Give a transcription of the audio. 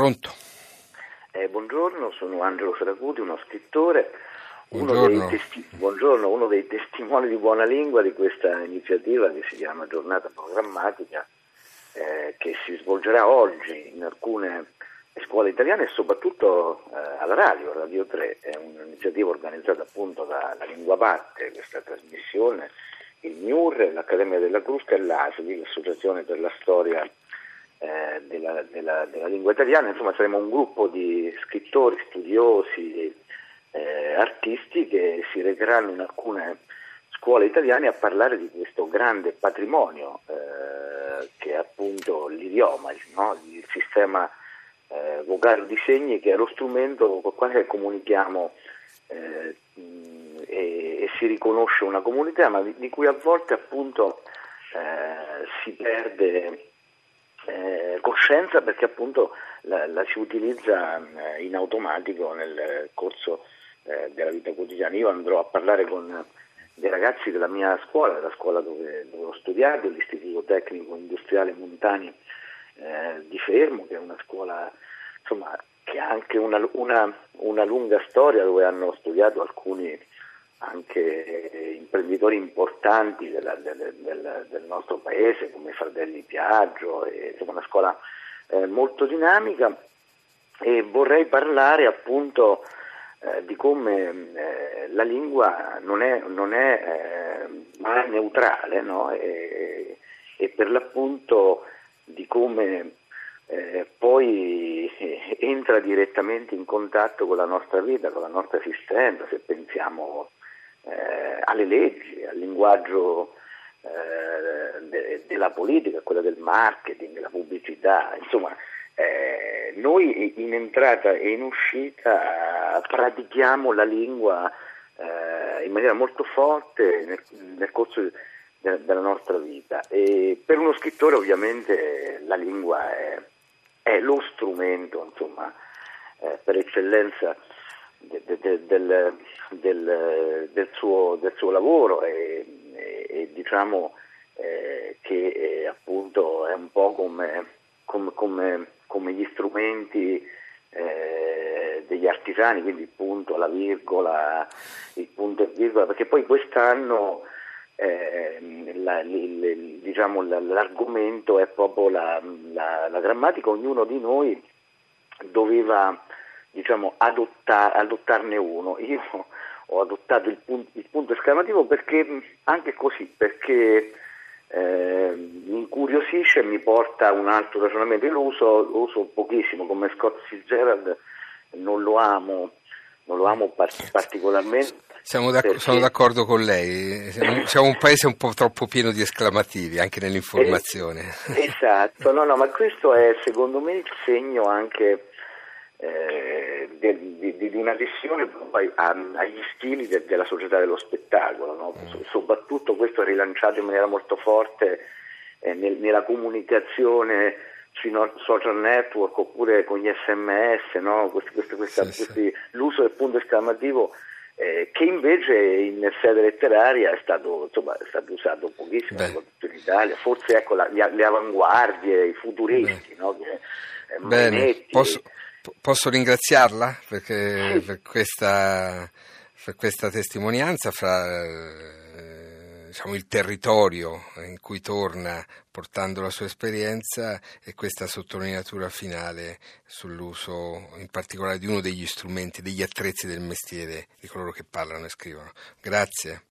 Pronto? Eh, buongiorno, sono Angelo Seracuti, uno scrittore. Uno dei, testi- buongiorno, uno dei testimoni di buona lingua di questa iniziativa che si chiama Giornata Programmatica, eh, che si svolgerà oggi in alcune scuole italiane e soprattutto eh, alla radio, Radio 3. È un'iniziativa organizzata appunto dalla Lingua Parte, questa trasmissione, il MIUR, l'Accademia della Crusca e l'ASLI, l'Associazione per la Storia eh, della, della, della, lingua italiana, insomma saremo un gruppo di scrittori, studiosi, eh, artisti che si recheranno in alcune scuole italiane a parlare di questo grande patrimonio eh, che è appunto l'idioma, no? il sistema eh, vocale di segni che è lo strumento con il quale comunichiamo eh, e, e, si riconosce una comunità, ma di, di cui a volte appunto eh, si perde eh, coscienza perché appunto la, la si utilizza eh, in automatico nel corso eh, della vita quotidiana. Io andrò a parlare con dei ragazzi della mia scuola, della scuola dove, dove ho studiato, l'Istituto Tecnico Industriale Montani eh, di Fermo, che è una scuola insomma, che ha anche una, una, una lunga storia dove hanno studiato alcuni anche imprenditori importanti della, del, del, del, nostro paese come Fratelli Piaggio, insomma una scuola eh, molto dinamica e vorrei parlare appunto eh, di come eh, la lingua non è, non è eh, mai neutrale no? e, e, per l'appunto di come eh, poi entra direttamente in contatto con la nostra vita, con la nostra esistenza, se pensiamo eh, alle leggi, al linguaggio eh, de- della politica, quello del marketing, della pubblicità, insomma eh, noi in entrata e in uscita pratichiamo la lingua eh, in maniera molto forte nel, nel corso de- della nostra vita. E per uno scrittore ovviamente la lingua è, è lo strumento insomma, eh, per eccellenza de, de, del, del, del, suo, del, suo, lavoro e, e, e diciamo eh, che eh, appunto è un po' come, come, come, come gli strumenti eh, degli artigiani, quindi il punto, la virgola, il punto e virgola, perché poi quest'anno eh, la, il, diciamo, l'argomento è proprio la, la, la, grammatica, ognuno di noi doveva diciamo, adotta, adottarne uno. Io ho adottato il punto, il punto esclamativo perché, anche così, perché eh, mi incuriosisce e mi porta a un altro ragionamento. Io lo uso, lo uso pochissimo, come Scott Fitzgerald non lo amo, non lo amo particolarmente. Siamo d'ac- perché... Sono d'accordo con lei, siamo un paese un po' troppo pieno di esclamativi anche nell'informazione. esatto, no, no, ma questo è secondo me il segno anche eh, di, di, di, una visione agli stili de, della società dello spettacolo, no? mm. soprattutto questo è rilanciato in maniera molto forte eh, nel, nella comunicazione sui no, social network oppure con gli sms, no? questi, questi, questa, sì, questi, sì. l'uso del punto esclamativo eh, che invece in sede letteraria è stato, insomma, è stato usato pochissimo in Italia, forse ecco, la, le, le, avanguardie, i futuristi, no? che, eh, Bene, posso, Posso ringraziarla perché, per, questa, per, questa, testimonianza fra eh, diciamo, il territorio in cui torna portando la sua esperienza e questa sottolineatura finale sull'uso in particolare di uno degli strumenti, degli attrezzi del mestiere di coloro che parlano e scrivono. Grazie.